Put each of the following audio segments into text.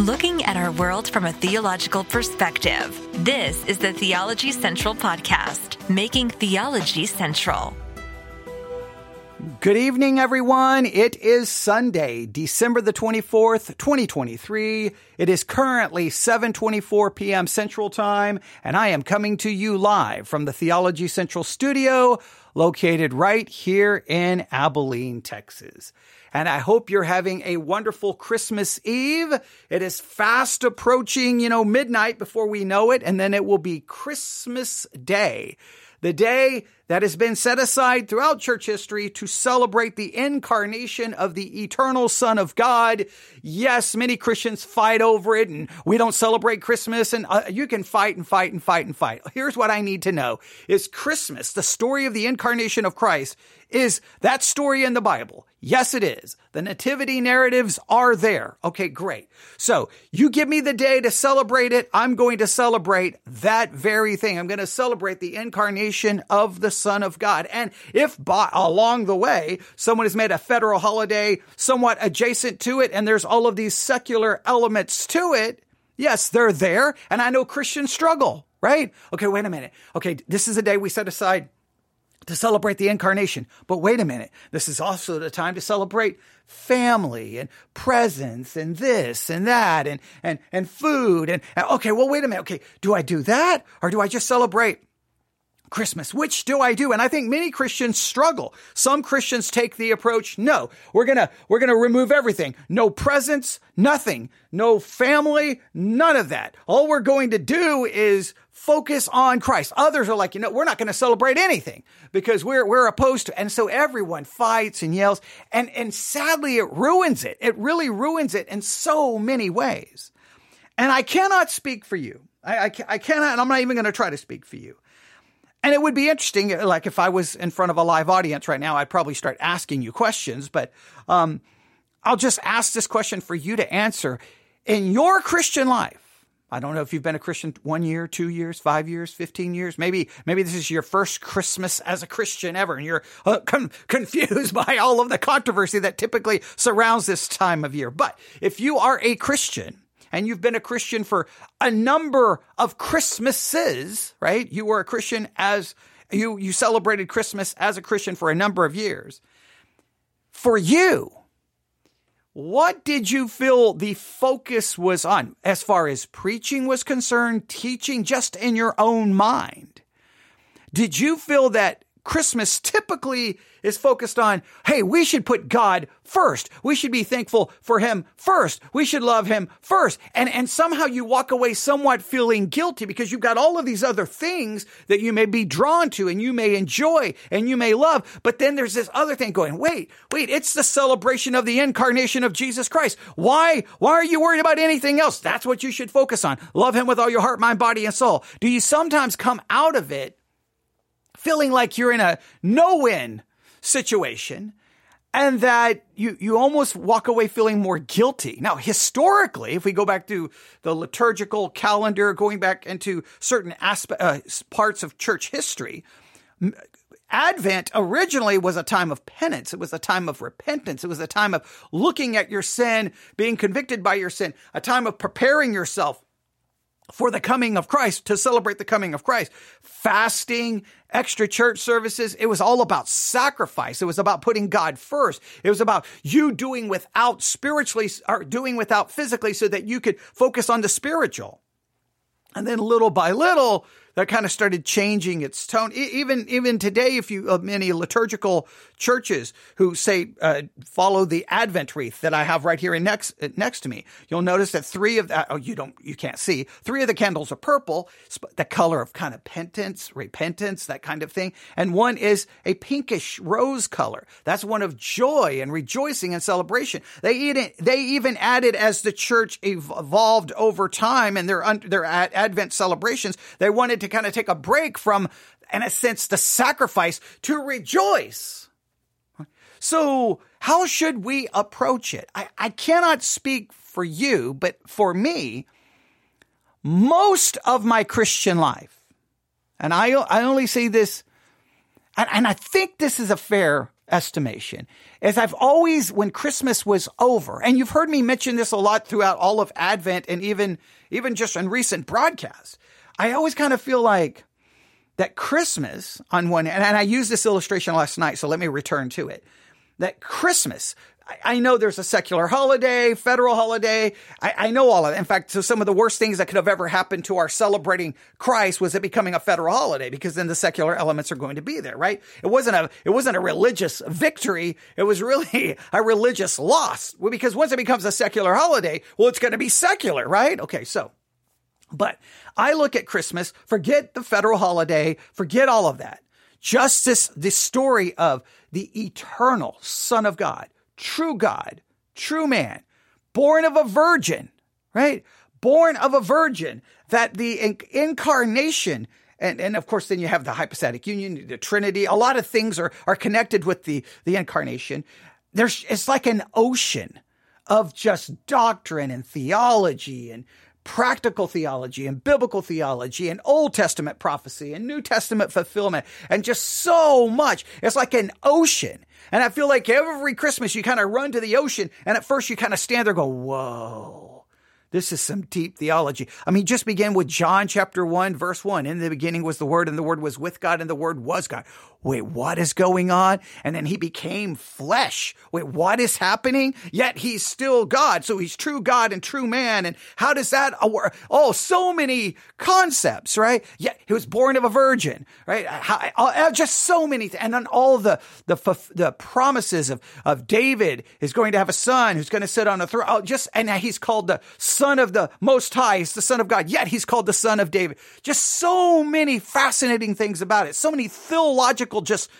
looking at our world from a theological perspective. This is the Theology Central Podcast, making theology central. Good evening, everyone. It is Sunday, December the 24th, 2023. It is currently 7:24 p.m. Central Time, and I am coming to you live from the Theology Central studio located right here in Abilene, Texas. And I hope you're having a wonderful Christmas Eve. It is fast approaching, you know, midnight before we know it, and then it will be Christmas Day the day that has been set aside throughout church history to celebrate the incarnation of the eternal Son of God. Yes, many Christians fight over it and we don't celebrate Christmas and uh, you can fight and fight and fight and fight. Here's what I need to know is Christmas, the story of the incarnation of Christ, is that story in the Bible? Yes, it is. The nativity narratives are there. Okay, great. So you give me the day to celebrate it. I'm going to celebrate that very thing. I'm going to celebrate the incarnation of the Son of God. And if by, along the way, someone has made a federal holiday somewhat adjacent to it and there's all of these secular elements to it, yes, they're there. And I know Christians struggle, right? Okay, wait a minute. Okay, this is a day we set aside to celebrate the incarnation. But wait a minute. This is also the time to celebrate family and presents and this and that and, and, and food. And, and okay, well, wait a minute. Okay. Do I do that or do I just celebrate Christmas. Which do I do? And I think many Christians struggle. Some Christians take the approach, no, we're gonna, we're gonna remove everything. No presents, nothing. No family, none of that. All we're going to do is focus on Christ. Others are like, you know, we're not going to celebrate anything because we're, we're opposed to, and so everyone fights and yells and, and sadly it ruins it. It really ruins it in so many ways. And I cannot speak for you. I, I, I cannot, and I'm not even going to try to speak for you. And it would be interesting, like if I was in front of a live audience right now, I'd probably start asking you questions, but um, I'll just ask this question for you to answer. In your Christian life, I don't know if you've been a Christian one year, two years, five years, 15 years. Maybe, maybe this is your first Christmas as a Christian ever and you're uh, con- confused by all of the controversy that typically surrounds this time of year. But if you are a Christian, and you've been a Christian for a number of Christmases, right? You were a Christian as you, you celebrated Christmas as a Christian for a number of years. For you, what did you feel the focus was on as far as preaching was concerned, teaching just in your own mind? Did you feel that Christmas typically is focused on, hey, we should put God first. We should be thankful for Him first. We should love Him first. And, and somehow you walk away somewhat feeling guilty because you've got all of these other things that you may be drawn to and you may enjoy and you may love. But then there's this other thing going, wait, wait, it's the celebration of the incarnation of Jesus Christ. Why, why are you worried about anything else? That's what you should focus on. Love Him with all your heart, mind, body, and soul. Do you sometimes come out of it feeling like you're in a no win situation and that you, you almost walk away feeling more guilty. Now, historically, if we go back to the liturgical calendar, going back into certain aspect, uh, parts of church history, Advent originally was a time of penance. It was a time of repentance. It was a time of looking at your sin, being convicted by your sin, a time of preparing yourself for the coming of Christ, to celebrate the coming of Christ. Fasting, extra church services. It was all about sacrifice. It was about putting God first. It was about you doing without spiritually or doing without physically so that you could focus on the spiritual. And then little by little, that kind of started changing its tone. Even even today, if you uh, many liturgical churches who say uh, follow the Advent wreath that I have right here in next uh, next to me, you'll notice that three of that oh you don't you can't see three of the candles are purple, the color of kind of penitence, repentance, that kind of thing, and one is a pinkish rose color. That's one of joy and rejoicing and celebration. They even they even added as the church evolved over time and their their Advent celebrations, they wanted to kind of take a break from, in a sense, the sacrifice to rejoice. So, how should we approach it? I, I cannot speak for you, but for me, most of my Christian life, and I, I only say this, and, and I think this is a fair estimation is I've always, when Christmas was over, and you've heard me mention this a lot throughout all of Advent and even, even just in recent broadcasts, I always kind of feel like that Christmas on one, hand, and I used this illustration last night, so let me return to it. That Christmas, I know there's a secular holiday, federal holiday. I, I, know all of it. In fact, so some of the worst things that could have ever happened to our celebrating Christ was it becoming a federal holiday because then the secular elements are going to be there, right? It wasn't a, it wasn't a religious victory. It was really a religious loss because once it becomes a secular holiday, well, it's going to be secular, right? Okay. So, but I look at Christmas, forget the federal holiday, forget all of that. Just this, this story of the eternal son of God true God, true man, born of a virgin, right? Born of a virgin, that the incarnation and, and of course, then you have the hypostatic union, the Trinity. A lot of things are, are connected with the, the incarnation. There's, it's like an ocean of just doctrine and theology and practical theology and biblical theology and Old Testament prophecy and New Testament fulfillment and just so much. It's like an ocean. And I feel like every Christmas you kind of run to the ocean and at first you kind of stand there go, whoa. This is some deep theology. I mean, just begin with John chapter 1, verse 1. In the beginning was the Word, and the Word was with God, and the Word was God. Wait, what is going on? And then he became flesh. Wait, what is happening? Yet he's still God. So he's true God and true man. And how does that work? Oh, so many concepts, right? Yet he was born of a virgin, right? How, uh, just so many. Th- and then all the, the, the promises of, of David is going to have a son who's going to sit on a throne. Oh, just, and he's called the son of the most high. He's the son of God. Yet he's called the son of David. Just so many fascinating things about it. So many theological just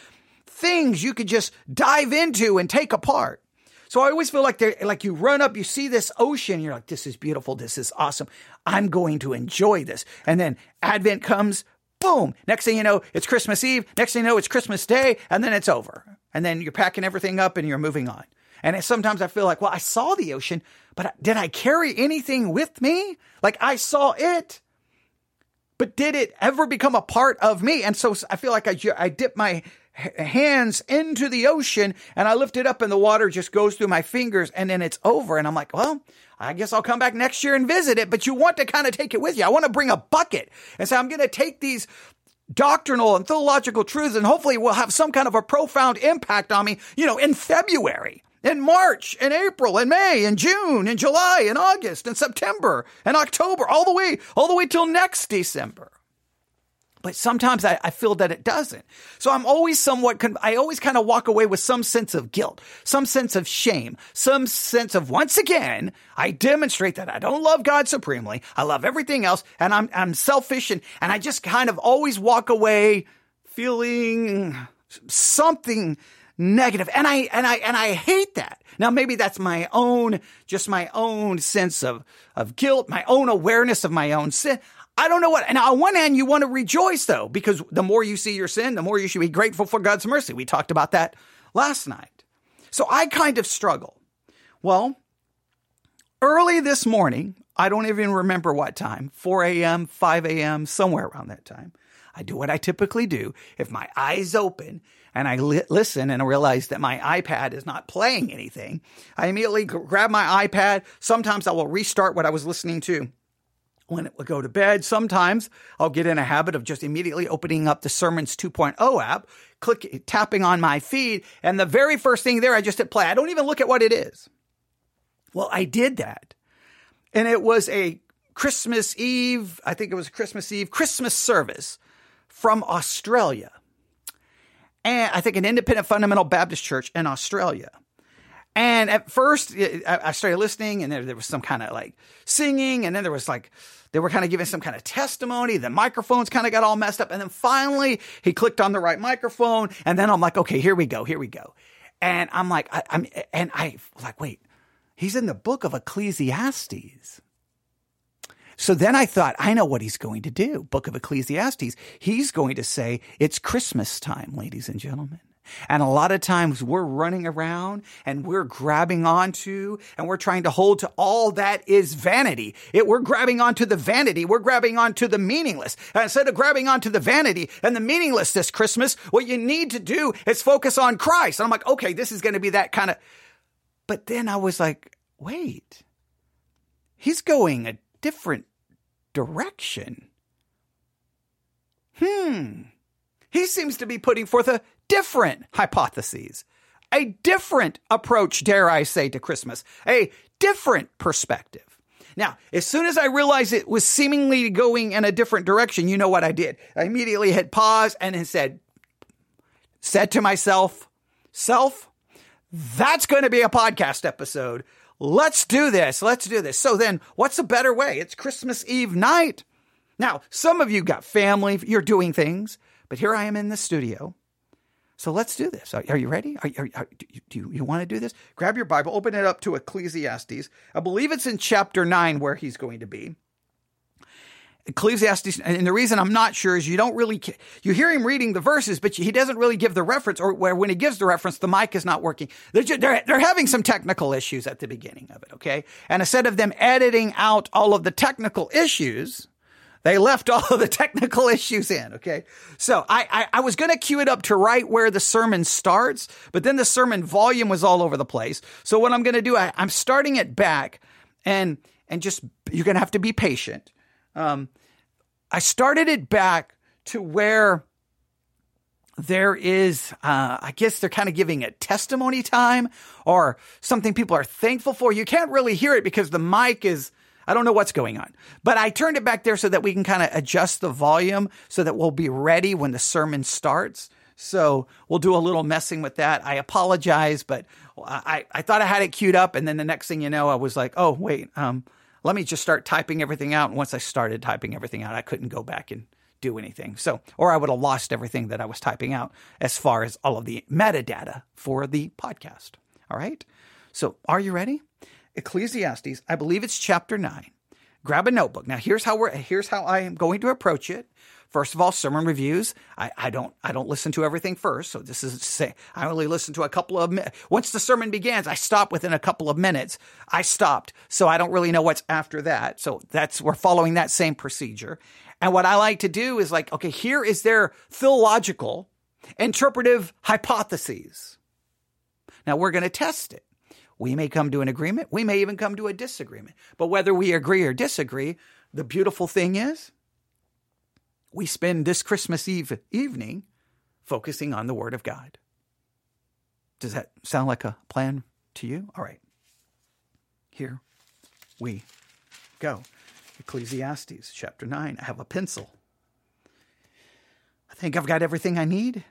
things you could just dive into and take apart. So I always feel like they like you run up, you see this ocean, you're like, this is beautiful, this is awesome. I'm going to enjoy this. And then Advent comes, boom. Next thing you know, it's Christmas Eve. Next thing you know, it's Christmas Day, and then it's over. And then you're packing everything up and you're moving on. And sometimes I feel like, well, I saw the ocean, but did I carry anything with me? Like I saw it, but did it ever become a part of me? And so I feel like I, I dip my hands into the ocean and I lift it up and the water just goes through my fingers and then it's over. And I'm like, well, I guess I'll come back next year and visit it, but you want to kind of take it with you. I want to bring a bucket and say, I'm going to take these doctrinal and theological truths and hopefully will have some kind of a profound impact on me, you know, in February in March and April and May and June and July and August and September and October, all the way, all the way till next December. But sometimes I, I feel that it doesn't. So I'm always somewhat, I always kind of walk away with some sense of guilt, some sense of shame, some sense of once again, I demonstrate that I don't love God supremely. I love everything else and I'm, I'm selfish and, and I just kind of always walk away feeling something negative. And I, and I, and I hate that. Now, maybe that's my own, just my own sense of, of guilt, my own awareness of my own sin. I don't know what. And on one hand, you want to rejoice though, because the more you see your sin, the more you should be grateful for God's mercy. We talked about that last night. So I kind of struggle. Well, early this morning, I don't even remember what time, 4 a.m., 5 a.m., somewhere around that time. I do what I typically do. If my eyes open and I li- listen and I realize that my iPad is not playing anything, I immediately grab my iPad. Sometimes I will restart what I was listening to when it will go to bed. Sometimes I'll get in a habit of just immediately opening up the Sermons 2.0 app, click tapping on my feed, and the very first thing there I just hit play. I don't even look at what it is. Well, I did that. And it was a Christmas Eve, I think it was Christmas Eve, Christmas service from Australia and I think an independent fundamental Baptist church in Australia. And at first, I started listening, and there, there was some kind of like singing, and then there was like they were kind of giving some kind of testimony. The microphones kind of got all messed up, and then finally he clicked on the right microphone, and then I'm like, okay, here we go, here we go, and I'm like, I, I'm, and I like, wait, he's in the book of Ecclesiastes. So then I thought, I know what he's going to do. Book of Ecclesiastes. He's going to say, it's Christmas time, ladies and gentlemen. And a lot of times we're running around and we're grabbing onto and we're trying to hold to all that is vanity. It, we're grabbing onto the vanity. We're grabbing onto the meaningless. And instead of grabbing onto the vanity and the meaningless this Christmas, what you need to do is focus on Christ. And I'm like, okay, this is going to be that kind of. But then I was like, wait, he's going a different direction. Hmm. He seems to be putting forth a different hypothesis, a different approach, dare I say, to Christmas, a different perspective. Now, as soon as I realized it was seemingly going in a different direction, you know what I did? I immediately hit pause and said, said to myself, self, that's going to be a podcast episode. Let's do this. Let's do this. So then what's a better way? It's Christmas Eve night. Now, some of you got family, you're doing things, but here I am in the studio so let's do this. Are, are you ready? Are, are, do you, do you, you want to do this? Grab your Bible, open it up to Ecclesiastes. I believe it's in chapter 9 where he's going to be. Ecclesiastes, and the reason I'm not sure is you don't really, you hear him reading the verses, but he doesn't really give the reference, or where when he gives the reference, the mic is not working. They're, just, they're, they're having some technical issues at the beginning of it, okay? And instead of them editing out all of the technical issues, they left all of the technical issues in. Okay. So I, I, I was going to cue it up to right where the sermon starts, but then the sermon volume was all over the place. So what I'm going to do, I, I'm starting it back and, and just, you're going to have to be patient. Um, I started it back to where there is, uh, I guess they're kind of giving a testimony time or something people are thankful for. You can't really hear it because the mic is, I don't know what's going on, but I turned it back there so that we can kind of adjust the volume so that we'll be ready when the sermon starts. So we'll do a little messing with that. I apologize, but I, I thought I had it queued up. And then the next thing you know, I was like, oh, wait, um, let me just start typing everything out. And once I started typing everything out, I couldn't go back and do anything. So, or I would have lost everything that I was typing out as far as all of the metadata for the podcast. All right. So are you ready? Ecclesiastes, I believe it's chapter 9. Grab a notebook. Now here's how we're here's how I am going to approach it. First of all, sermon reviews. I, I don't I don't listen to everything first. So this is to say I only listen to a couple of once the sermon begins, I stop within a couple of minutes. I stopped. So I don't really know what's after that. So that's we're following that same procedure. And what I like to do is like, okay, here is their philological interpretive hypotheses. Now we're going to test it. We may come to an agreement. We may even come to a disagreement. But whether we agree or disagree, the beautiful thing is we spend this Christmas Eve evening focusing on the Word of God. Does that sound like a plan to you? All right. Here we go. Ecclesiastes chapter 9. I have a pencil. I think I've got everything I need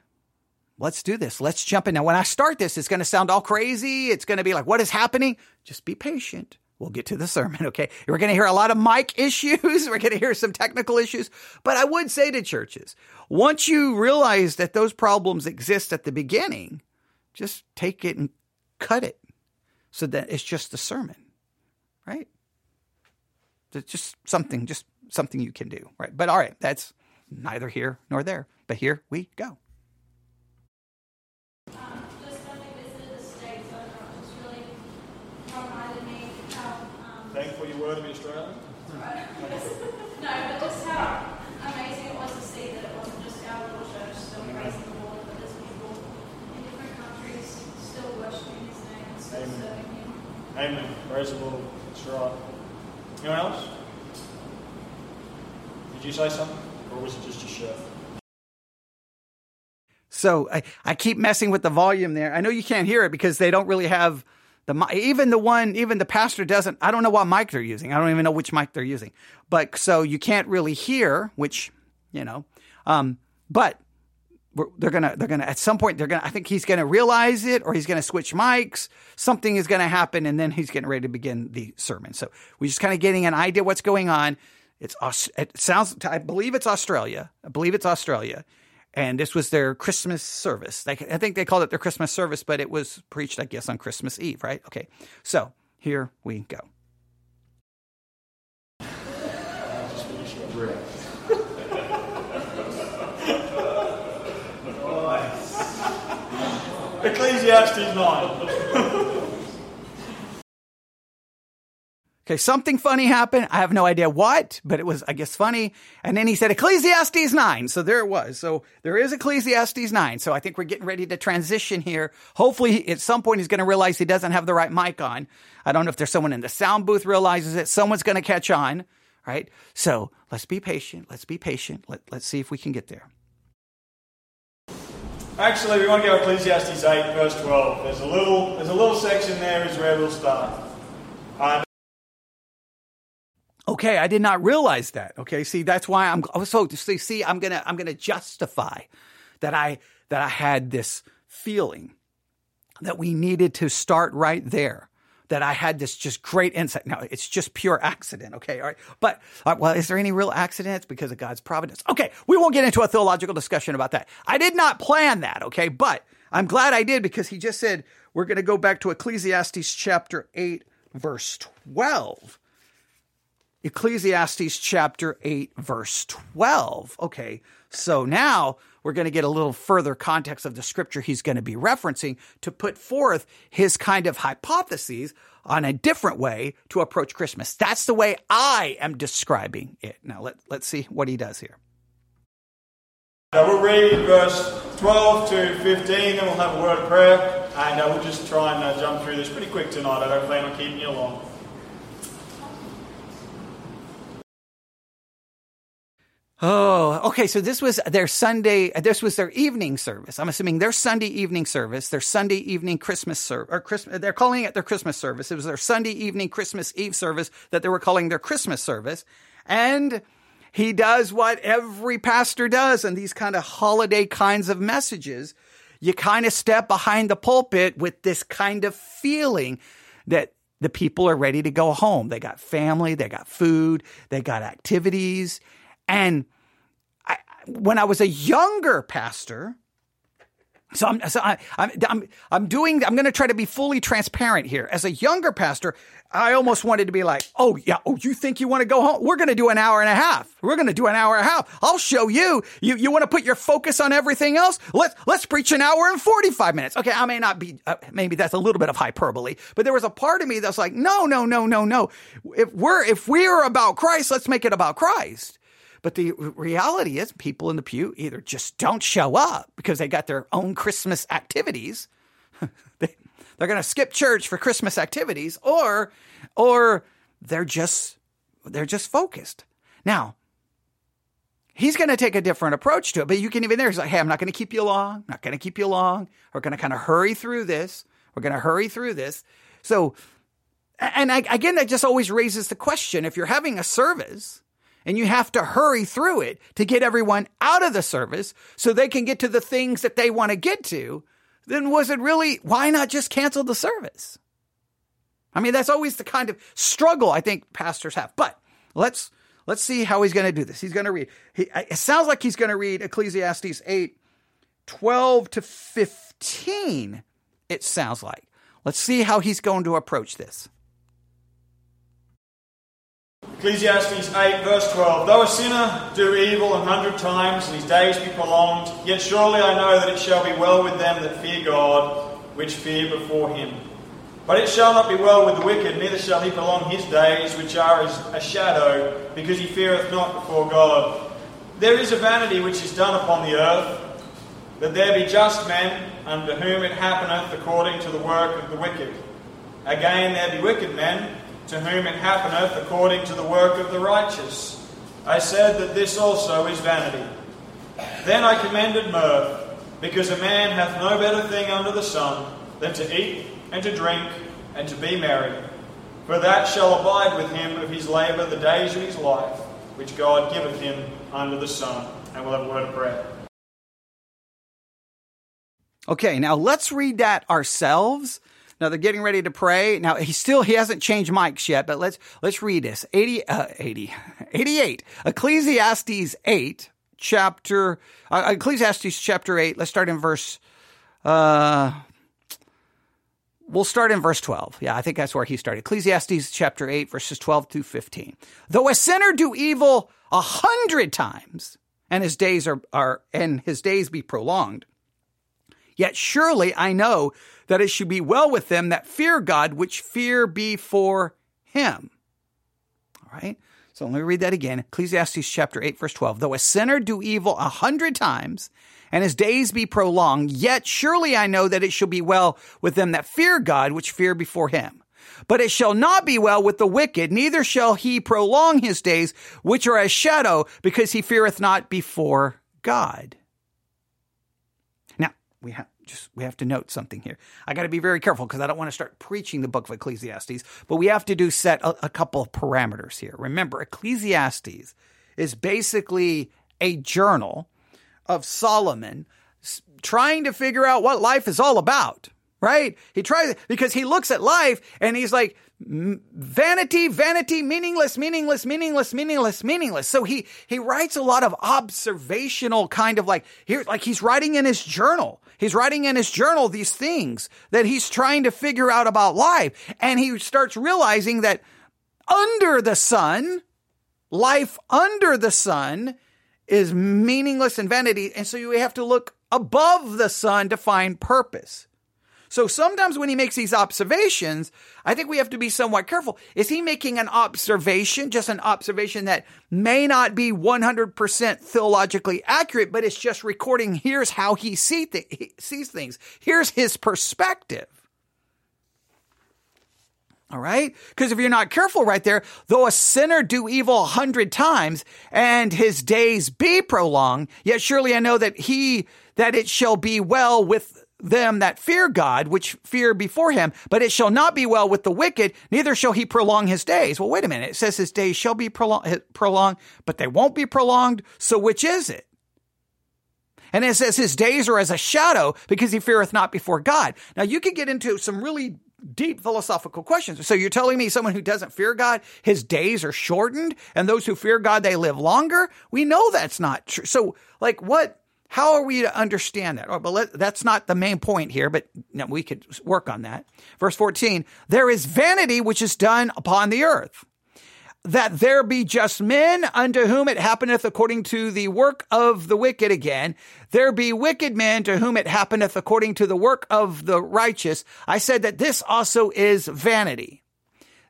let's do this. Let's jump in. Now, when I start this, it's going to sound all crazy. It's going to be like, what is happening? Just be patient. We'll get to the sermon, okay? We're going to hear a lot of mic issues. We're going to hear some technical issues. But I would say to churches, once you realize that those problems exist at the beginning, just take it and cut it so that it's just the sermon, right? It's just something, just something you can do, right? But all right, that's neither here nor there. But here we go. thankful you were to be Australian? no, but just how amazing it was to see that it wasn't just our little church still praising the Lord, but there's people in different countries still worshiping His name and still Amen. serving The Lord. That's right. Anyone else? Did you say something, or was it just a chef? So I, I keep messing with the volume there. I know you can't hear it because they don't really have the even the one even the pastor doesn't. I don't know what mic they're using. I don't even know which mic they're using. But so you can't really hear, which you know. Um, but they're gonna they're gonna at some point they're gonna I think he's gonna realize it or he's gonna switch mics. Something is gonna happen, and then he's getting ready to begin the sermon. So we're just kind of getting an idea what's going on. It's it sounds I believe it's Australia. I believe it's Australia and this was their Christmas service. I think they called it their Christmas service, but it was preached, I guess, on Christmas Eve, right? Okay, so here we go. Ecclesiastes 9. Okay, something funny happened. I have no idea what, but it was, I guess, funny. And then he said Ecclesiastes 9. So there it was. So there is Ecclesiastes 9. So I think we're getting ready to transition here. Hopefully, at some point, he's going to realize he doesn't have the right mic on. I don't know if there's someone in the sound booth realizes it. Someone's going to catch on, right? So let's be patient. Let's be patient. Let, let's see if we can get there. Actually, we want to go Ecclesiastes 8, verse 12. There's a little, there's a little section there is where we'll start. Uh, Okay, I did not realize that. Okay, see, that's why I'm so see, see, I'm gonna I'm gonna justify that I that I had this feeling that we needed to start right there. That I had this just great insight. Now it's just pure accident. Okay, all right. But uh, well, is there any real accident? It's because of God's providence. Okay, we won't get into a theological discussion about that. I did not plan that. Okay, but I'm glad I did because he just said we're going to go back to Ecclesiastes chapter eight, verse twelve. Ecclesiastes chapter 8, verse 12. Okay, so now we're going to get a little further context of the scripture he's going to be referencing to put forth his kind of hypotheses on a different way to approach Christmas. That's the way I am describing it. Now, let, let's see what he does here. We'll read verse 12 to 15, then we'll have a word of prayer, and uh, we'll just try and uh, jump through this pretty quick tonight. I don't plan on keeping you long. Oh, okay. So this was their Sunday. This was their evening service. I'm assuming their Sunday evening service, their Sunday evening Christmas service, or Christmas. They're calling it their Christmas service. It was their Sunday evening Christmas Eve service that they were calling their Christmas service, and he does what every pastor does in these kind of holiday kinds of messages. You kind of step behind the pulpit with this kind of feeling that the people are ready to go home. They got family, they got food, they got activities. And I, when I was a younger pastor, so I'm, so I, am I'm, I'm doing, I'm going to try to be fully transparent here. As a younger pastor, I almost wanted to be like, oh yeah, oh, you think you want to go home? We're going to do an hour and a half. We're going to do an hour and a half. I'll show you. You, you want to put your focus on everything else? Let's, let's preach an hour and 45 minutes. Okay. I may not be, uh, maybe that's a little bit of hyperbole, but there was a part of me that's like, no, no, no, no, no. If we're, if we're about Christ, let's make it about Christ. But the reality is, people in the pew either just don't show up because they got their own Christmas activities. they, they're going to skip church for Christmas activities, or or they're just they're just focused. Now, he's going to take a different approach to it, but you can even there. He's like, "Hey, I'm not going to keep you long. Not going to keep you long. We're going to kind of hurry through this. We're going to hurry through this." So, and I, again, that just always raises the question: if you're having a service and you have to hurry through it to get everyone out of the service so they can get to the things that they want to get to, then was it really, why not just cancel the service? I mean, that's always the kind of struggle I think pastors have. But let's, let's see how he's going to do this. He's going to read, he, it sounds like he's going to read Ecclesiastes 8, 12 to 15. It sounds like. Let's see how he's going to approach this. Ecclesiastes 8, verse 12. Though a sinner do evil an hundred times and his days be prolonged, yet surely I know that it shall be well with them that fear God, which fear before him. But it shall not be well with the wicked, neither shall he prolong his days, which are as a shadow, because he feareth not before God. There is a vanity which is done upon the earth, that there be just men, unto whom it happeneth according to the work of the wicked. Again, there be wicked men, to whom it happeneth according to the work of the righteous. I said that this also is vanity. Then I commended mirth, because a man hath no better thing under the sun than to eat and to drink and to be merry. For that shall abide with him of his labour the days of his life, which God giveth him under the sun. And we'll have a word of prayer. Okay, now let's read that ourselves now they're getting ready to pray. Now he still he hasn't changed mics yet, but let's let's read this. 80 uh, 80 88 Ecclesiastes 8 chapter uh, Ecclesiastes chapter 8. Let's start in verse uh We'll start in verse 12. Yeah, I think that's where he started. Ecclesiastes chapter 8, verses 12 to 15. Though a sinner do evil a hundred times, and his days are, are and his days be prolonged, Yet surely I know that it should be well with them that fear God, which fear before him. All right. So let me read that again. Ecclesiastes chapter 8, verse 12. Though a sinner do evil a hundred times, and his days be prolonged, yet surely I know that it shall be well with them that fear God, which fear before him. But it shall not be well with the wicked, neither shall he prolong his days, which are as shadow, because he feareth not before God. We have just we have to note something here. I got to be very careful because I don't want to start preaching the book of Ecclesiastes, but we have to do set a, a couple of parameters here. Remember, Ecclesiastes is basically a journal of Solomon trying to figure out what life is all about, right? He tries because he looks at life and he's like, vanity, vanity, meaningless, meaningless, meaningless, meaningless, meaningless. So he, he writes a lot of observational kind of like here, like he's writing in his journal. He's writing in his journal these things that he's trying to figure out about life. And he starts realizing that under the sun, life under the sun is meaningless and vanity. And so you have to look above the sun to find purpose. So sometimes when he makes these observations, I think we have to be somewhat careful. Is he making an observation, just an observation that may not be 100% theologically accurate, but it's just recording here's how he, see th- he sees things. Here's his perspective. All right? Because if you're not careful right there, though a sinner do evil a hundred times and his days be prolonged, yet surely I know that he, that it shall be well with them that fear God, which fear before him, but it shall not be well with the wicked, neither shall he prolong his days. Well, wait a minute. It says his days shall be eh, prolonged, but they won't be prolonged. So which is it? And it says his days are as a shadow because he feareth not before God. Now you could get into some really deep philosophical questions. So you're telling me someone who doesn't fear God, his days are shortened and those who fear God, they live longer? We know that's not true. So like what, how are we to understand that? Oh, but let, that's not the main point here, but no, we could work on that. Verse 14, there is vanity which is done upon the earth. That there be just men unto whom it happeneth according to the work of the wicked again. There be wicked men to whom it happeneth according to the work of the righteous. I said that this also is vanity.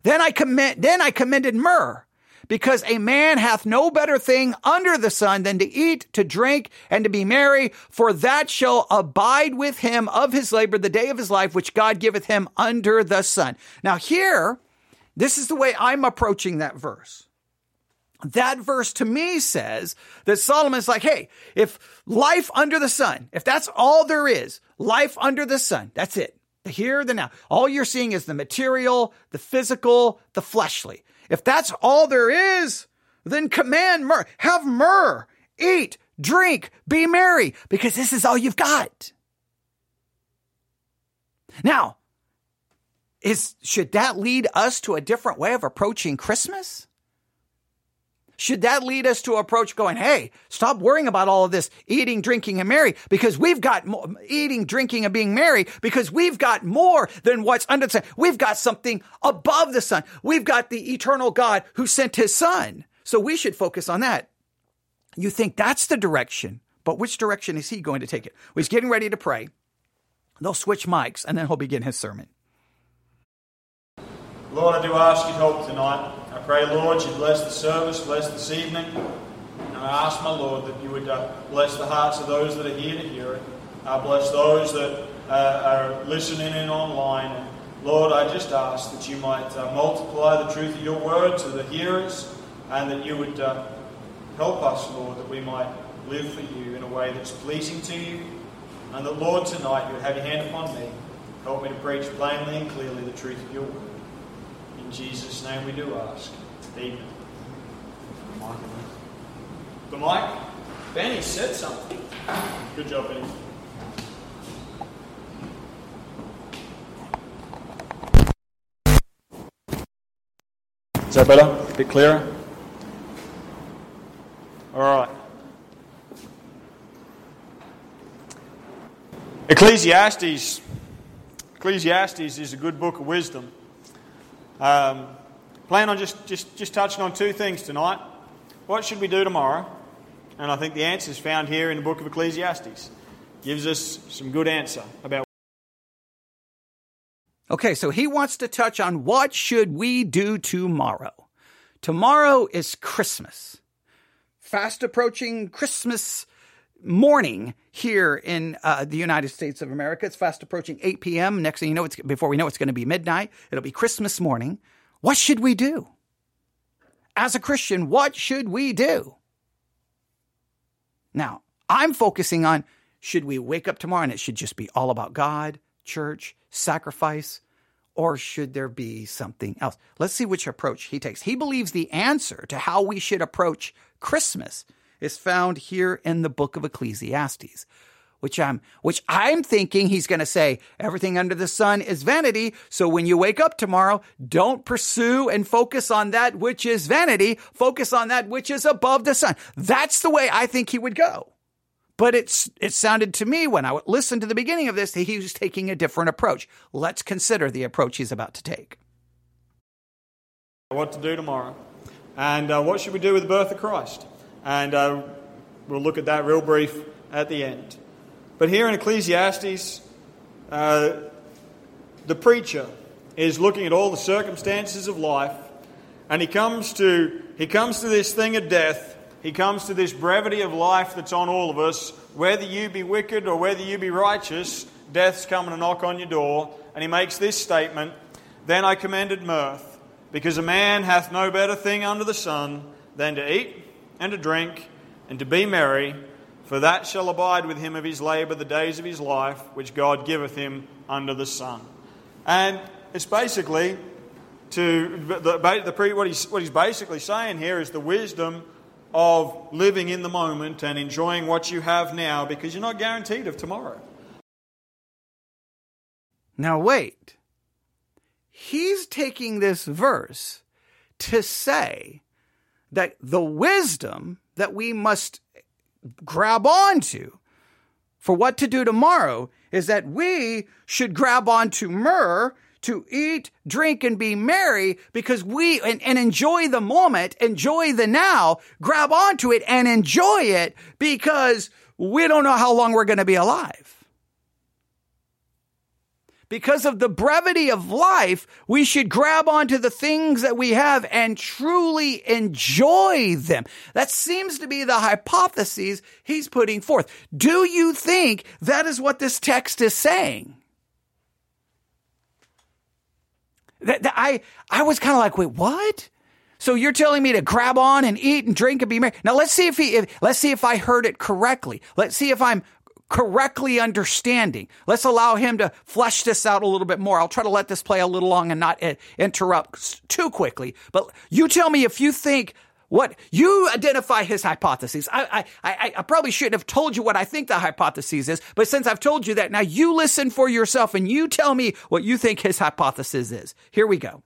Then I commend, then I commended myrrh because a man hath no better thing under the sun than to eat, to drink, and to be merry, for that shall abide with him of his labor the day of his life, which God giveth him under the sun. Now, here, this is the way I'm approaching that verse. That verse to me says that Solomon's like, hey, if life under the sun, if that's all there is, life under the sun, that's it. The here, the now. All you're seeing is the material, the physical, the fleshly. If that's all there is, then command myrrh. Have myrrh. Eat, drink, be merry, because this is all you've got. Now, is should that lead us to a different way of approaching Christmas? Should that lead us to approach going, hey, stop worrying about all of this eating, drinking, and merry because we've got eating, drinking, and being merry because we've got more than what's under the sun. We've got something above the sun. We've got the eternal God who sent his son. So we should focus on that. You think that's the direction, but which direction is he going to take it? Well, he's getting ready to pray. They'll switch mics and then he'll begin his sermon. Lord, I do ask your help tonight. I pray, Lord, you bless the service, bless this evening. And I ask, my Lord, that you would uh, bless the hearts of those that are here to hear it. I bless those that uh, are listening in online. Lord, I just ask that you might uh, multiply the truth of your word to the hearers and that you would help us, Lord, that we might live for you in a way that's pleasing to you. And that, Lord, tonight you would have your hand upon me. Help me to preach plainly and clearly the truth of your word. In Jesus' name we do ask. Amen. The mic? Benny said something. Good job, Benny. Is that better? A bit clearer? All right. Ecclesiastes. Ecclesiastes is a good book of wisdom. Um, plan on just, just, just touching on two things tonight. What should we do tomorrow? And I think the answer is found here in the book of Ecclesiastes. gives us some good answer about. Okay, so he wants to touch on what should we do tomorrow. Tomorrow is Christmas. Fast approaching Christmas morning here in uh, the United States of America. It's fast approaching 8 p.m. Next thing you know, it's before we know it's going to be midnight. It'll be Christmas morning. What should we do? As a Christian, what should we do? Now, I'm focusing on should we wake up tomorrow and it should just be all about God, church, sacrifice, or should there be something else? Let's see which approach he takes. He believes the answer to how we should approach Christmas is found here in the book of Ecclesiastes, which I'm, which I'm thinking he's going to say everything under the sun is vanity. So when you wake up tomorrow, don't pursue and focus on that which is vanity. Focus on that which is above the sun. That's the way I think he would go. But it's, it sounded to me when I listened to the beginning of this that he was taking a different approach. Let's consider the approach he's about to take. What to do tomorrow. And uh, what should we do with the birth of Christ? And uh, we'll look at that real brief at the end. But here in Ecclesiastes, uh, the preacher is looking at all the circumstances of life, and he comes to he comes to this thing of death he comes to this brevity of life that's on all of us. Whether you be wicked or whether you be righteous, death's coming to knock on your door. And he makes this statement Then I commended mirth, because a man hath no better thing under the sun than to eat and to drink and to be merry, for that shall abide with him of his labour the days of his life, which God giveth him under the sun. And it's basically to the, the, what, he's, what he's basically saying here is the wisdom of living in the moment and enjoying what you have now because you're not guaranteed of tomorrow. Now, wait. He's taking this verse to say that the wisdom that we must grab onto for what to do tomorrow is that we should grab onto myrrh to eat, drink, and be merry because we, and, and enjoy the moment, enjoy the now, grab onto it and enjoy it because we don't know how long we're going to be alive. Because of the brevity of life, we should grab onto the things that we have and truly enjoy them. That seems to be the hypothesis he's putting forth. Do you think that is what this text is saying? That, that I I was kind of like, wait, what? So you're telling me to grab on and eat and drink and be merry. Now let's see if he if, let's see if I heard it correctly. Let's see if I'm correctly understanding. Let's allow him to flesh this out a little bit more. I'll try to let this play a little long and not interrupt too quickly. But you tell me if you think what you identify his hypotheses. I, I, I, I, probably shouldn't have told you what I think the hypothesis is, but since I've told you that, now you listen for yourself and you tell me what you think his hypothesis is. Here we go.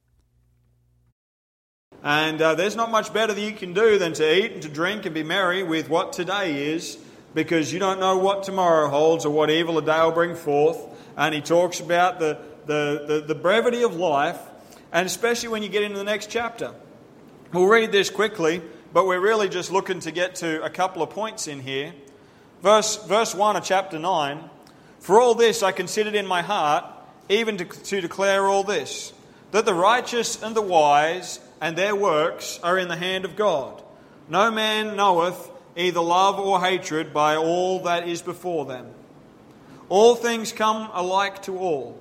And uh, there's not much better that you can do than to eat and to drink and be merry with what today is, because you don't know what tomorrow holds or what evil a day will bring forth. And he talks about the, the, the, the brevity of life, and especially when you get into the next chapter. We'll read this quickly, but we're really just looking to get to a couple of points in here. Verse, verse 1 of chapter 9 For all this I considered in my heart, even to, to declare all this, that the righteous and the wise and their works are in the hand of God. No man knoweth either love or hatred by all that is before them. All things come alike to all.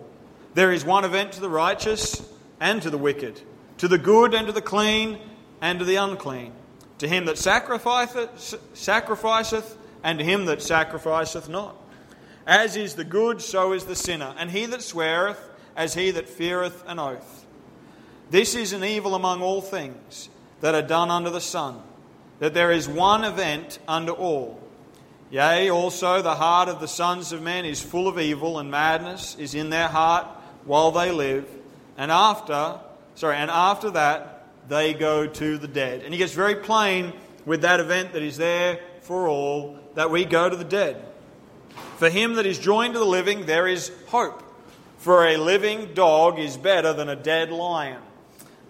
There is one event to the righteous and to the wicked, to the good and to the clean and to the unclean, to him that sacrificeth, and to him that sacrificeth not. As is the good, so is the sinner, and he that sweareth, as he that feareth an oath. This is an evil among all things that are done under the sun, that there is one event under all. Yea, also the heart of the sons of men is full of evil, and madness is in their heart while they live. And after, sorry, and after that they go to the dead. And he gets very plain with that event that is there for all, that we go to the dead. For him that is joined to the living, there is hope. For a living dog is better than a dead lion.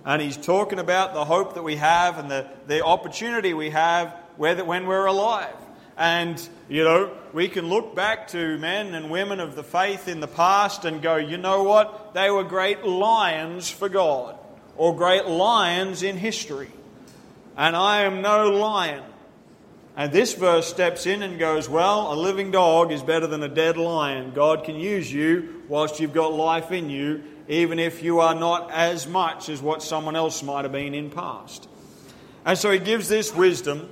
And he's talking about the hope that we have and the, the opportunity we have when we're alive. And, you know, we can look back to men and women of the faith in the past and go, you know what? They were great lions for God or great lions in history. And I am no lion. And this verse steps in and goes, Well, a living dog is better than a dead lion. God can use you whilst you've got life in you, even if you are not as much as what someone else might have been in past. And so he gives this wisdom.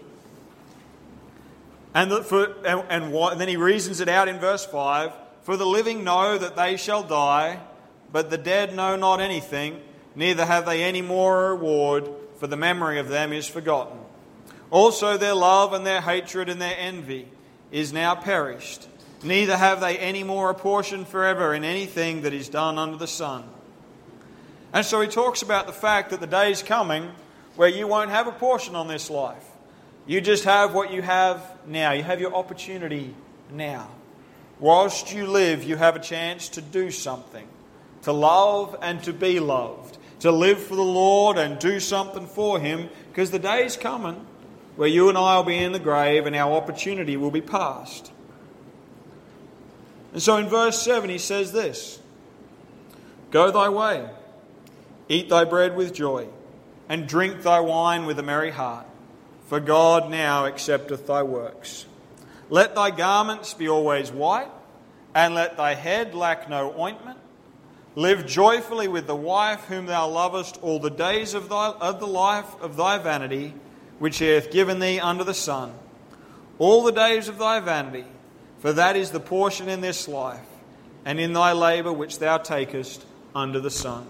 And, for, and, and, what, and then he reasons it out in verse 5 For the living know that they shall die, but the dead know not anything, neither have they any more reward, for the memory of them is forgotten. Also, their love and their hatred and their envy is now perished. Neither have they any more a portion forever in anything that is done under the sun. And so he talks about the fact that the day is coming where you won't have a portion on this life. You just have what you have now. You have your opportunity now. Whilst you live, you have a chance to do something, to love and to be loved, to live for the Lord and do something for Him, because the day is coming where you and I will be in the grave and our opportunity will be past. And so in verse 7, he says this Go thy way, eat thy bread with joy, and drink thy wine with a merry heart, for God now accepteth thy works. Let thy garments be always white, and let thy head lack no ointment. Live joyfully with the wife whom thou lovest all the days of, thy, of the life of thy vanity which he hath given thee under the sun, all the days of thy vanity, for that is the portion in this life, and in thy labour which thou takest under the sun.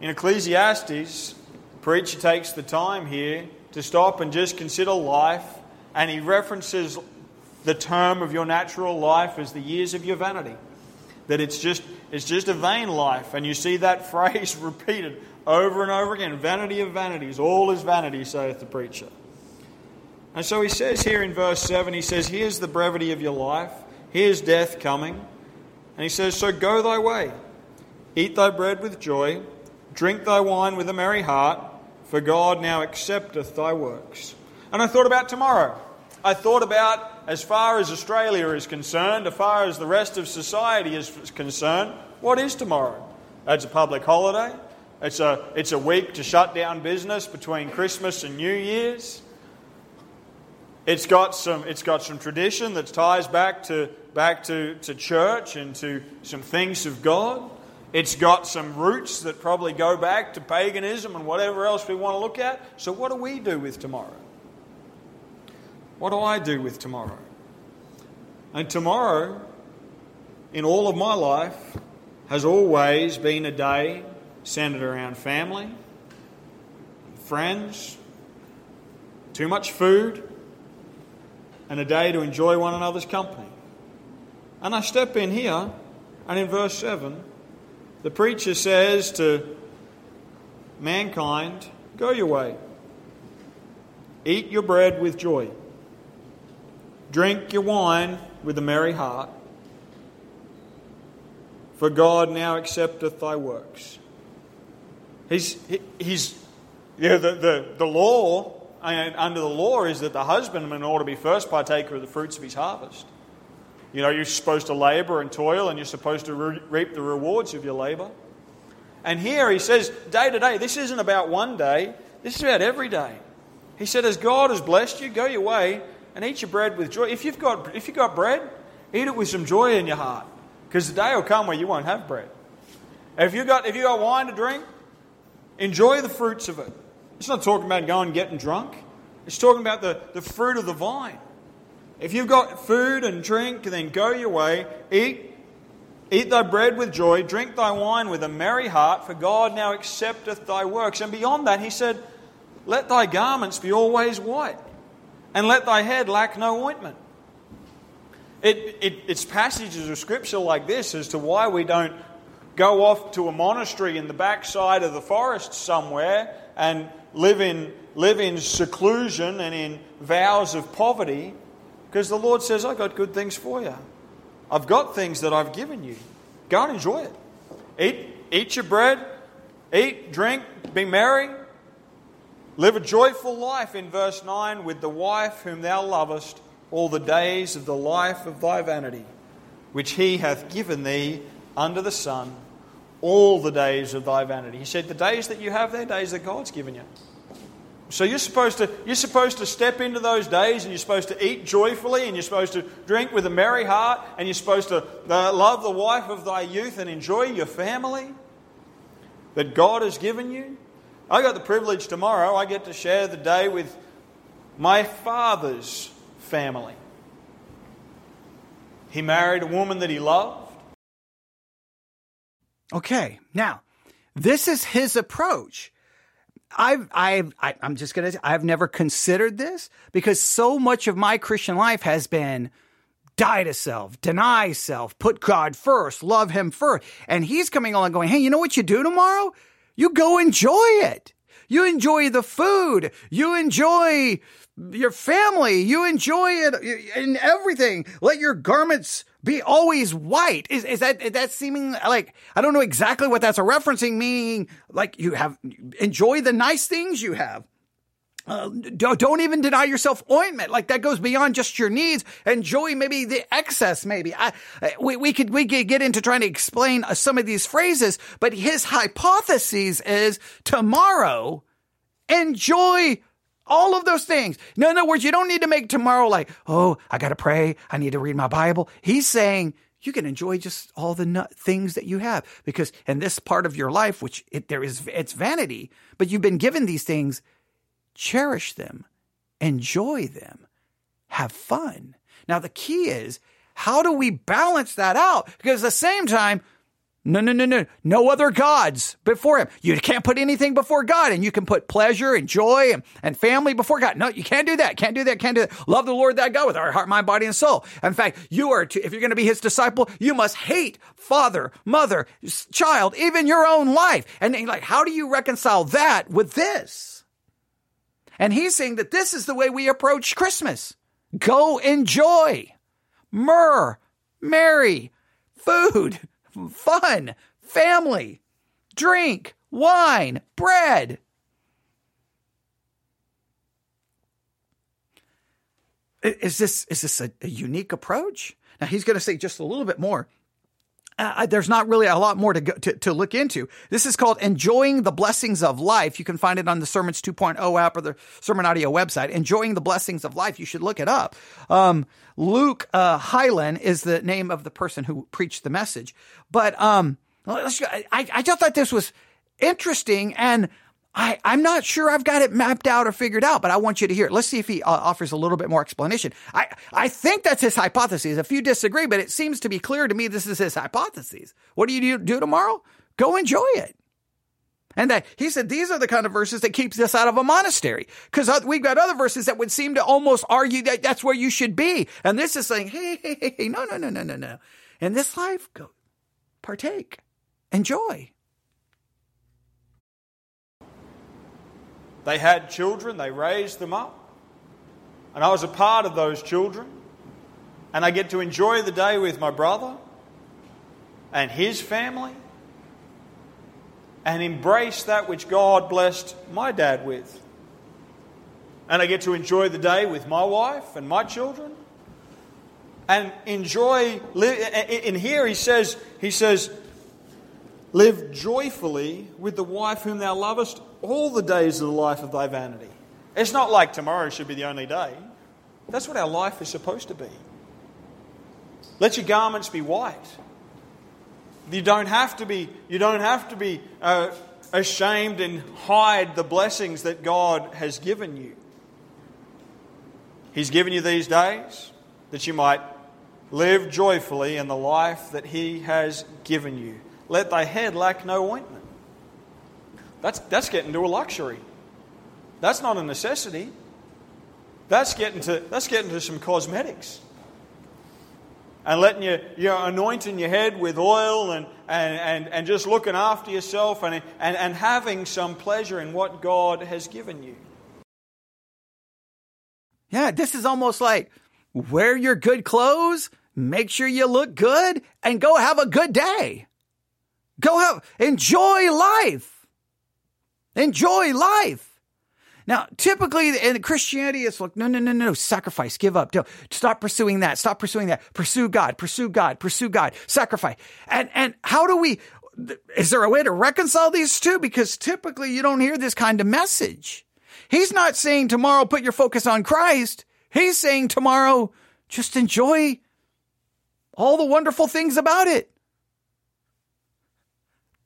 In Ecclesiastes, the preacher takes the time here to stop and just consider life, and he references the term of your natural life as the years of your vanity. That it's just, it's just a vain life, and you see that phrase repeated over and over again. Vanity of vanities, all is vanity, saith the preacher. And so he says here in verse 7, he says, Here's the brevity of your life, here's death coming. And he says, So go thy way, eat thy bread with joy, drink thy wine with a merry heart, for God now accepteth thy works. And I thought about tomorrow. I thought about, as far as Australia is concerned, as far as the rest of society is concerned, what is tomorrow? It's a public holiday. It's a, it's a week to shut down business between Christmas and New Year's. It's got some, it's got some tradition that ties back, to, back to, to church and to some things of God. It's got some roots that probably go back to paganism and whatever else we want to look at. So, what do we do with tomorrow? What do I do with tomorrow? And tomorrow, in all of my life, has always been a day centered around family, friends, too much food, and a day to enjoy one another's company. And I step in here, and in verse 7, the preacher says to mankind, Go your way. Eat your bread with joy. Drink your wine with a merry heart. For God now accepteth thy works. He's, he's you know, the, the, the law, under the law, is that the husbandman ought to be first partaker of the fruits of his harvest. You know, you're supposed to labor and toil, and you're supposed to re- reap the rewards of your labor. And here he says, day to day, this isn't about one day, this is about every day. He said, as God has blessed you, go your way and eat your bread with joy. If you've got, if you've got bread, eat it with some joy in your heart, because the day will come where you won't have bread. If you've got, if you got wine to drink, Enjoy the fruits of it. It's not talking about going and getting drunk. It's talking about the, the fruit of the vine. If you've got food and drink, then go your way, eat, eat thy bread with joy, drink thy wine with a merry heart, for God now accepteth thy works. And beyond that, he said, Let thy garments be always white, and let thy head lack no ointment. It, it, it's passages of scripture like this as to why we don't go off to a monastery in the backside of the forest somewhere and live in, live in seclusion and in vows of poverty because the Lord says, I've got good things for you. I've got things that I've given you. Go and enjoy it. Eat, eat your bread, eat, drink, be merry. Live a joyful life in verse 9 with the wife whom thou lovest all the days of the life of thy vanity, which he hath given thee under the sun, all the days of thy vanity. He said, The days that you have, they're days that God's given you. So you're supposed to you're supposed to step into those days and you're supposed to eat joyfully and you're supposed to drink with a merry heart and you're supposed to uh, love the wife of thy youth and enjoy your family that God has given you. I got the privilege tomorrow, I get to share the day with my father's family. He married a woman that he loved. Okay, now, this is his approach. I've, I've, I, I'm just gonna, I've never considered this because so much of my Christian life has been die to self, deny self, put God first, love Him first. And He's coming along going, hey, you know what you do tomorrow? You go enjoy it. You enjoy the food. You enjoy your family. You enjoy it in everything. Let your garments be always white. Is, is that, is that seeming like, I don't know exactly what that's referencing, meaning like you have, enjoy the nice things you have. Uh, don't, even deny yourself ointment. Like that goes beyond just your needs. Enjoy maybe the excess. Maybe I, we, we could we could get into trying to explain uh, some of these phrases, but his hypothesis is tomorrow. Enjoy all of those things. In other words, you don't need to make tomorrow like, oh, I got to pray. I need to read my Bible. He's saying you can enjoy just all the things that you have because in this part of your life, which it, there is, it's vanity, but you've been given these things cherish them, enjoy them, have fun. Now, the key is how do we balance that out? Because at the same time, no, no, no, no, no other gods before him. You can't put anything before God, and you can put pleasure and joy and, and family before God. No, you can't do that. Can't do that. Can't do that. Love the Lord thy God with our heart, mind, body, and soul. In fact, you are to, if you're going to be his disciple, you must hate father, mother, child, even your own life. And like, how do you reconcile that with this? And he's saying that this is the way we approach Christmas. Go enjoy. Myrrh, merry, food, fun, family, drink, wine, bread. Is this, is this a, a unique approach? Now he's going to say just a little bit more uh, there's not really a lot more to, go, to, to look into. This is called Enjoying the Blessings of Life. You can find it on the Sermons 2.0 app or the Sermon Audio website. Enjoying the Blessings of Life. You should look it up. Um, Luke uh, Hyland is the name of the person who preached the message. But um, I, I just thought this was interesting and I, I'm not sure I've got it mapped out or figured out, but I want you to hear it. Let's see if he uh, offers a little bit more explanation. I, I think that's his hypothesis. If you disagree, but it seems to be clear to me this is his hypothesis. What do you do, do tomorrow? Go enjoy it. And that he said these are the kind of verses that keeps us out of a monastery because we've got other verses that would seem to almost argue that that's where you should be. And this is saying, hey, hey, hey, hey no, no, no, no, no, no. In this life, go partake, enjoy. They had children, they raised them up. And I was a part of those children. And I get to enjoy the day with my brother and his family and embrace that which God blessed my dad with. And I get to enjoy the day with my wife and my children. And enjoy, in here he says, he says, live joyfully with the wife whom thou lovest all the days of the life of thy vanity. It's not like tomorrow should be the only day. That's what our life is supposed to be. Let your garments be white. You don't have to be, you don't have to be uh, ashamed and hide the blessings that God has given you. He's given you these days that you might live joyfully in the life that He has given you. Let thy head lack no ointment. That's, that's getting to a luxury. That's not a necessity. That's getting to, that's getting to some cosmetics. And letting you, you know, anointing your head with oil and, and, and, and just looking after yourself and, and, and having some pleasure in what God has given you. Yeah, this is almost like wear your good clothes, make sure you look good, and go have a good day. Go have, enjoy life. Enjoy life. Now, typically in Christianity, it's like, no, no, no, no, sacrifice, give up. Stop pursuing that. Stop pursuing that. Pursue God, pursue God, pursue God, sacrifice. And, and how do we, is there a way to reconcile these two? Because typically you don't hear this kind of message. He's not saying tomorrow put your focus on Christ. He's saying tomorrow just enjoy all the wonderful things about it.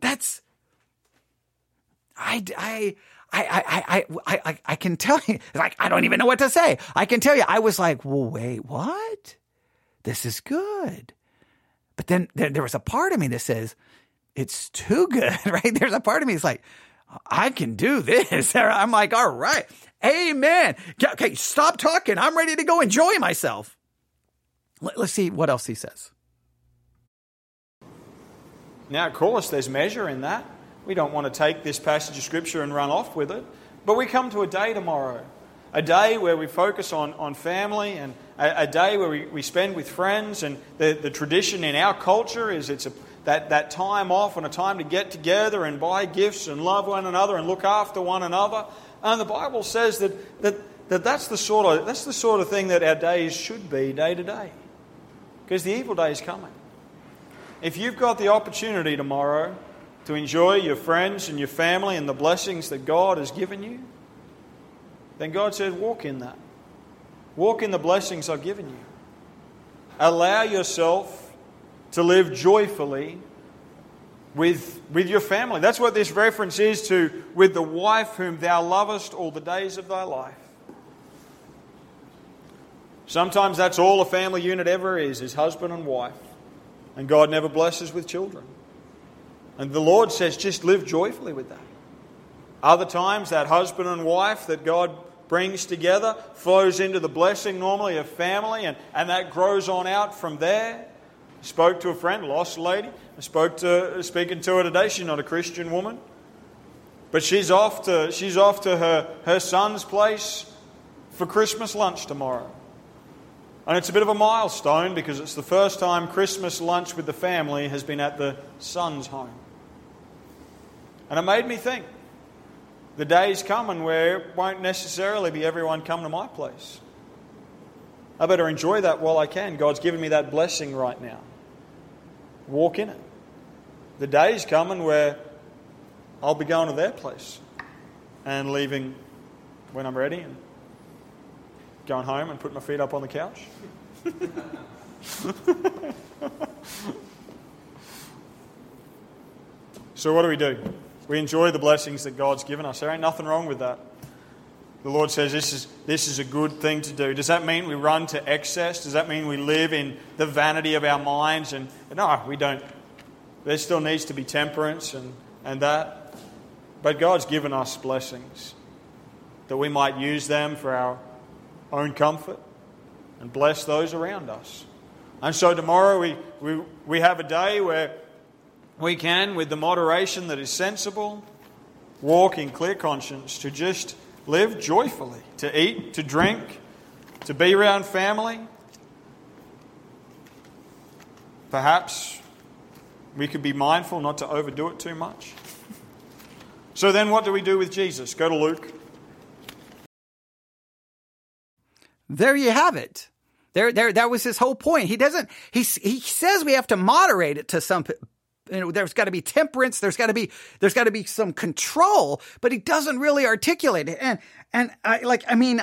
That's, I, I, I, I, I, I, I can tell you, like, I don't even know what to say. I can tell you, I was like, well, wait, what? This is good. But then there, there was a part of me that says, it's too good, right? There's a part of me that's like, I can do this. I'm like, all right, amen. Okay, stop talking. I'm ready to go enjoy myself. Let's see what else he says. Now, of course, there's measure in that. We don't want to take this passage of Scripture and run off with it. But we come to a day tomorrow, a day where we focus on, on family and a, a day where we, we spend with friends. And the, the tradition in our culture is it's a, that, that time off and a time to get together and buy gifts and love one another and look after one another. And the Bible says that, that, that that's, the sort of, that's the sort of thing that our days should be day to day. Because the evil day is coming. If you've got the opportunity tomorrow to enjoy your friends and your family and the blessings that God has given you, then God said, walk in that. Walk in the blessings I've given you. Allow yourself to live joyfully with, with your family. That's what this reference is to with the wife whom thou lovest all the days of thy life. Sometimes that's all a family unit ever is, is husband and wife. And God never blesses with children. And the Lord says, just live joyfully with that. Other times, that husband and wife that God brings together flows into the blessing normally of family, and, and that grows on out from there. I spoke to a friend, lost lady. I spoke to speaking to her today. She's not a Christian woman. But she's off to she's off to her, her son's place for Christmas lunch tomorrow. And it's a bit of a milestone because it's the first time Christmas lunch with the family has been at the son's home. And it made me think the day's coming where it won't necessarily be everyone come to my place. I better enjoy that while I can. God's given me that blessing right now. Walk in it. The day's coming where I'll be going to their place and leaving when I'm ready and going home and putting my feet up on the couch. so, what do we do? We enjoy the blessings that God's given us. There ain't nothing wrong with that. The Lord says this is, this is a good thing to do. Does that mean we run to excess? Does that mean we live in the vanity of our minds? And no, we don't. There still needs to be temperance and, and that. But God's given us blessings that we might use them for our own comfort and bless those around us. And so tomorrow we, we, we have a day where we can, with the moderation that is sensible, walk in clear conscience to just live joyfully, to eat, to drink, to be around family. Perhaps we could be mindful not to overdo it too much. So then, what do we do with Jesus? Go to Luke. There you have it. There, there, that was his whole point. He doesn't, he, he says we have to moderate it to some, you know, there's got to be temperance. There's got to be, there's got to be some control, but he doesn't really articulate it. And, and I like, I mean,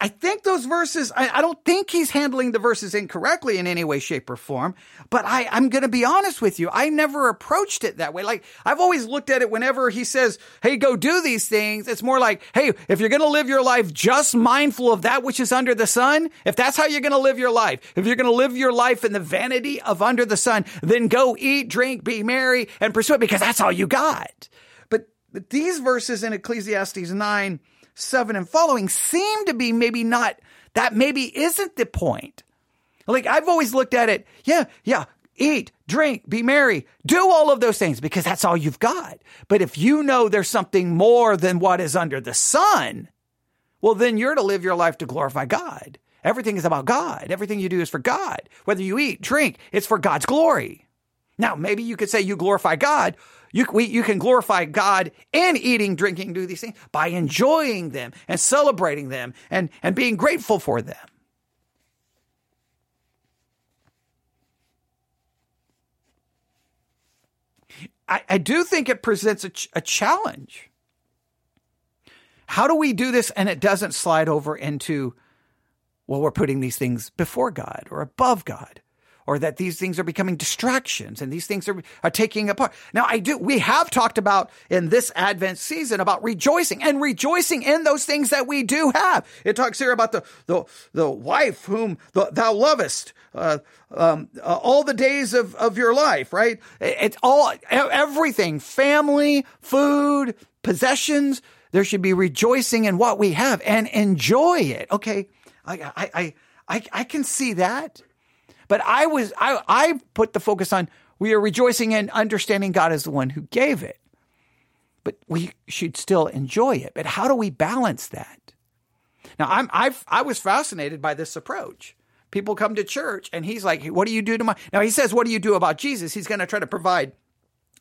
I think those verses, I, I, don't think he's handling the verses incorrectly in any way, shape, or form. But I, I'm going to be honest with you. I never approached it that way. Like, I've always looked at it whenever he says, Hey, go do these things. It's more like, Hey, if you're going to live your life just mindful of that which is under the sun, if that's how you're going to live your life, if you're going to live your life in the vanity of under the sun, then go eat, drink, be merry, and pursue it because that's all you got. But, but these verses in Ecclesiastes 9, 7 and following seem to be maybe not, that maybe isn't the point. Like I've always looked at it, yeah, yeah, eat, drink, be merry, do all of those things because that's all you've got. But if you know there's something more than what is under the sun, well, then you're to live your life to glorify God. Everything is about God. Everything you do is for God. Whether you eat, drink, it's for God's glory. Now, maybe you could say you glorify God. You, we, you can glorify God in eating, drinking, do these things by enjoying them and celebrating them and, and being grateful for them. I, I do think it presents a, ch- a challenge. How do we do this and it doesn't slide over into, well, we're putting these things before God or above God? Or that these things are becoming distractions and these things are, are taking apart. Now, I do, we have talked about in this Advent season about rejoicing and rejoicing in those things that we do have. It talks here about the, the, the wife whom the, thou lovest, uh, um, uh, all the days of, of your life, right? It's all, everything, family, food, possessions. There should be rejoicing in what we have and enjoy it. Okay. I, I, I, I can see that. But I was, I, I put the focus on we are rejoicing and understanding God as the one who gave it. But we should still enjoy it. But how do we balance that? Now, I'm, I've, I was fascinated by this approach. People come to church and he's like, what do you do to my, now he says, what do you do about Jesus? He's going to try to provide,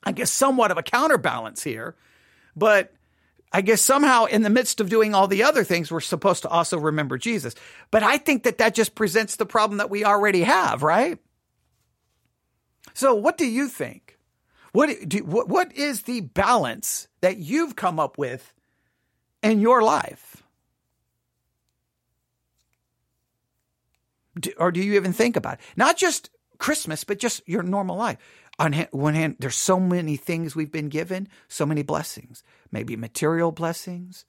I guess, somewhat of a counterbalance here. But I guess somehow in the midst of doing all the other things, we're supposed to also remember Jesus. But I think that that just presents the problem that we already have, right? So, what do you think? What, do, what, what is the balance that you've come up with in your life? Do, or do you even think about it? Not just Christmas, but just your normal life on one hand, there's so many things we've been given, so many blessings, maybe material blessings,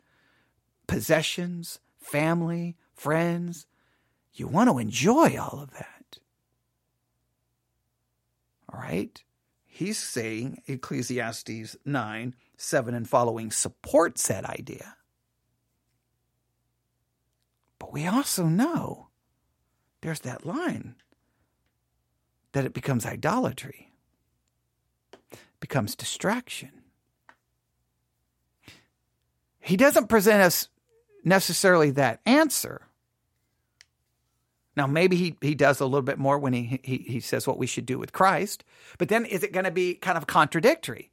possessions, family, friends. You want to enjoy all of that. All right? He's saying Ecclesiastes 9, 7 and following supports that idea. But we also know there's that line that it becomes idolatry becomes distraction. He doesn't present us necessarily that answer. Now, maybe he, he does a little bit more when he, he, he says what we should do with Christ, but then is it going to be kind of contradictory?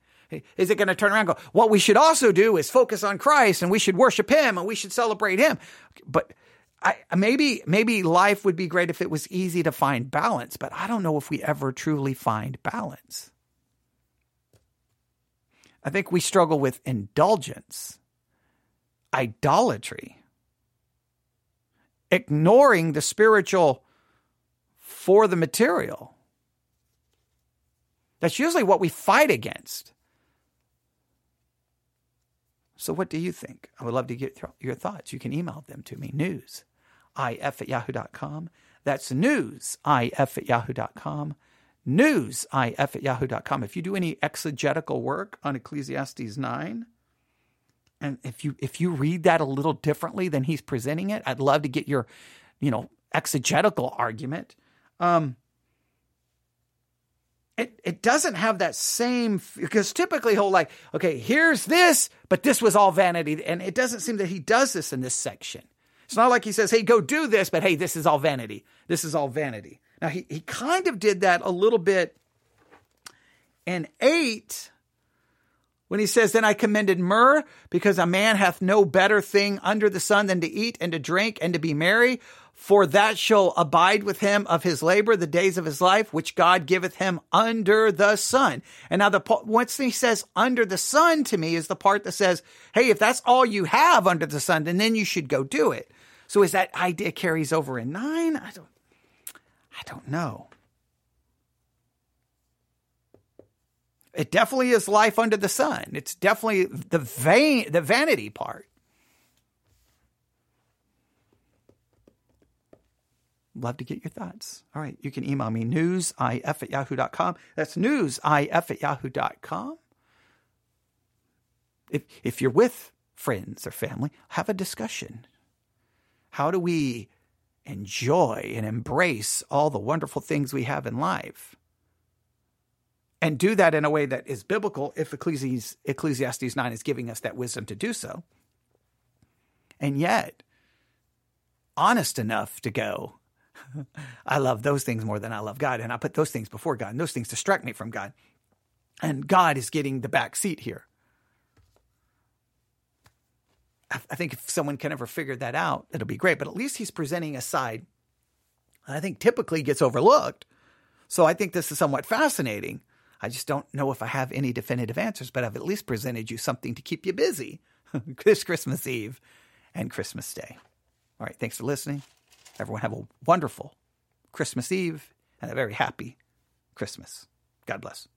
Is it going to turn around and go, what we should also do is focus on Christ and we should worship him and we should celebrate him? But I, maybe, maybe life would be great if it was easy to find balance, but I don't know if we ever truly find balance. I think we struggle with indulgence, idolatry, ignoring the spiritual for the material. That's usually what we fight against. So, what do you think? I would love to get your thoughts. You can email them to me news if at yahoo.com. That's news if at yahoo.com newsif at yahoo.com. If you do any exegetical work on Ecclesiastes 9, and if you if you read that a little differently than he's presenting it, I'd love to get your, you know, exegetical argument. Um, it it doesn't have that same because typically he'll like, okay, here's this, but this was all vanity, and it doesn't seem that he does this in this section. It's not like he says, hey, go do this, but hey, this is all vanity. This is all vanity. Now, he, he kind of did that a little bit in 8 when he says, Then I commended myrrh, because a man hath no better thing under the sun than to eat and to drink and to be merry, for that shall abide with him of his labor the days of his life, which God giveth him under the sun. And now the once he says under the sun to me is the part that says, Hey, if that's all you have under the sun, then then you should go do it. So is that idea carries over in nine? I don't I don't know. It definitely is life under the sun. It's definitely the vain, the vanity part. Love to get your thoughts. All right. You can email me newsif at yahoo.com. That's newsif at yahoo.com. If, if you're with friends or family, have a discussion. How do we enjoy and embrace all the wonderful things we have in life. And do that in a way that is biblical if Ecclesiastes, Ecclesiastes 9 is giving us that wisdom to do so. And yet, honest enough to go, I love those things more than I love God. And I put those things before God. And those things distract me from God. And God is getting the back seat here. I think if someone can ever figure that out, it'll be great. But at least he's presenting a side I think typically gets overlooked. So I think this is somewhat fascinating. I just don't know if I have any definitive answers, but I've at least presented you something to keep you busy this Christmas Eve and Christmas Day. All right, thanks for listening. Everyone have a wonderful Christmas Eve and a very happy Christmas. God bless.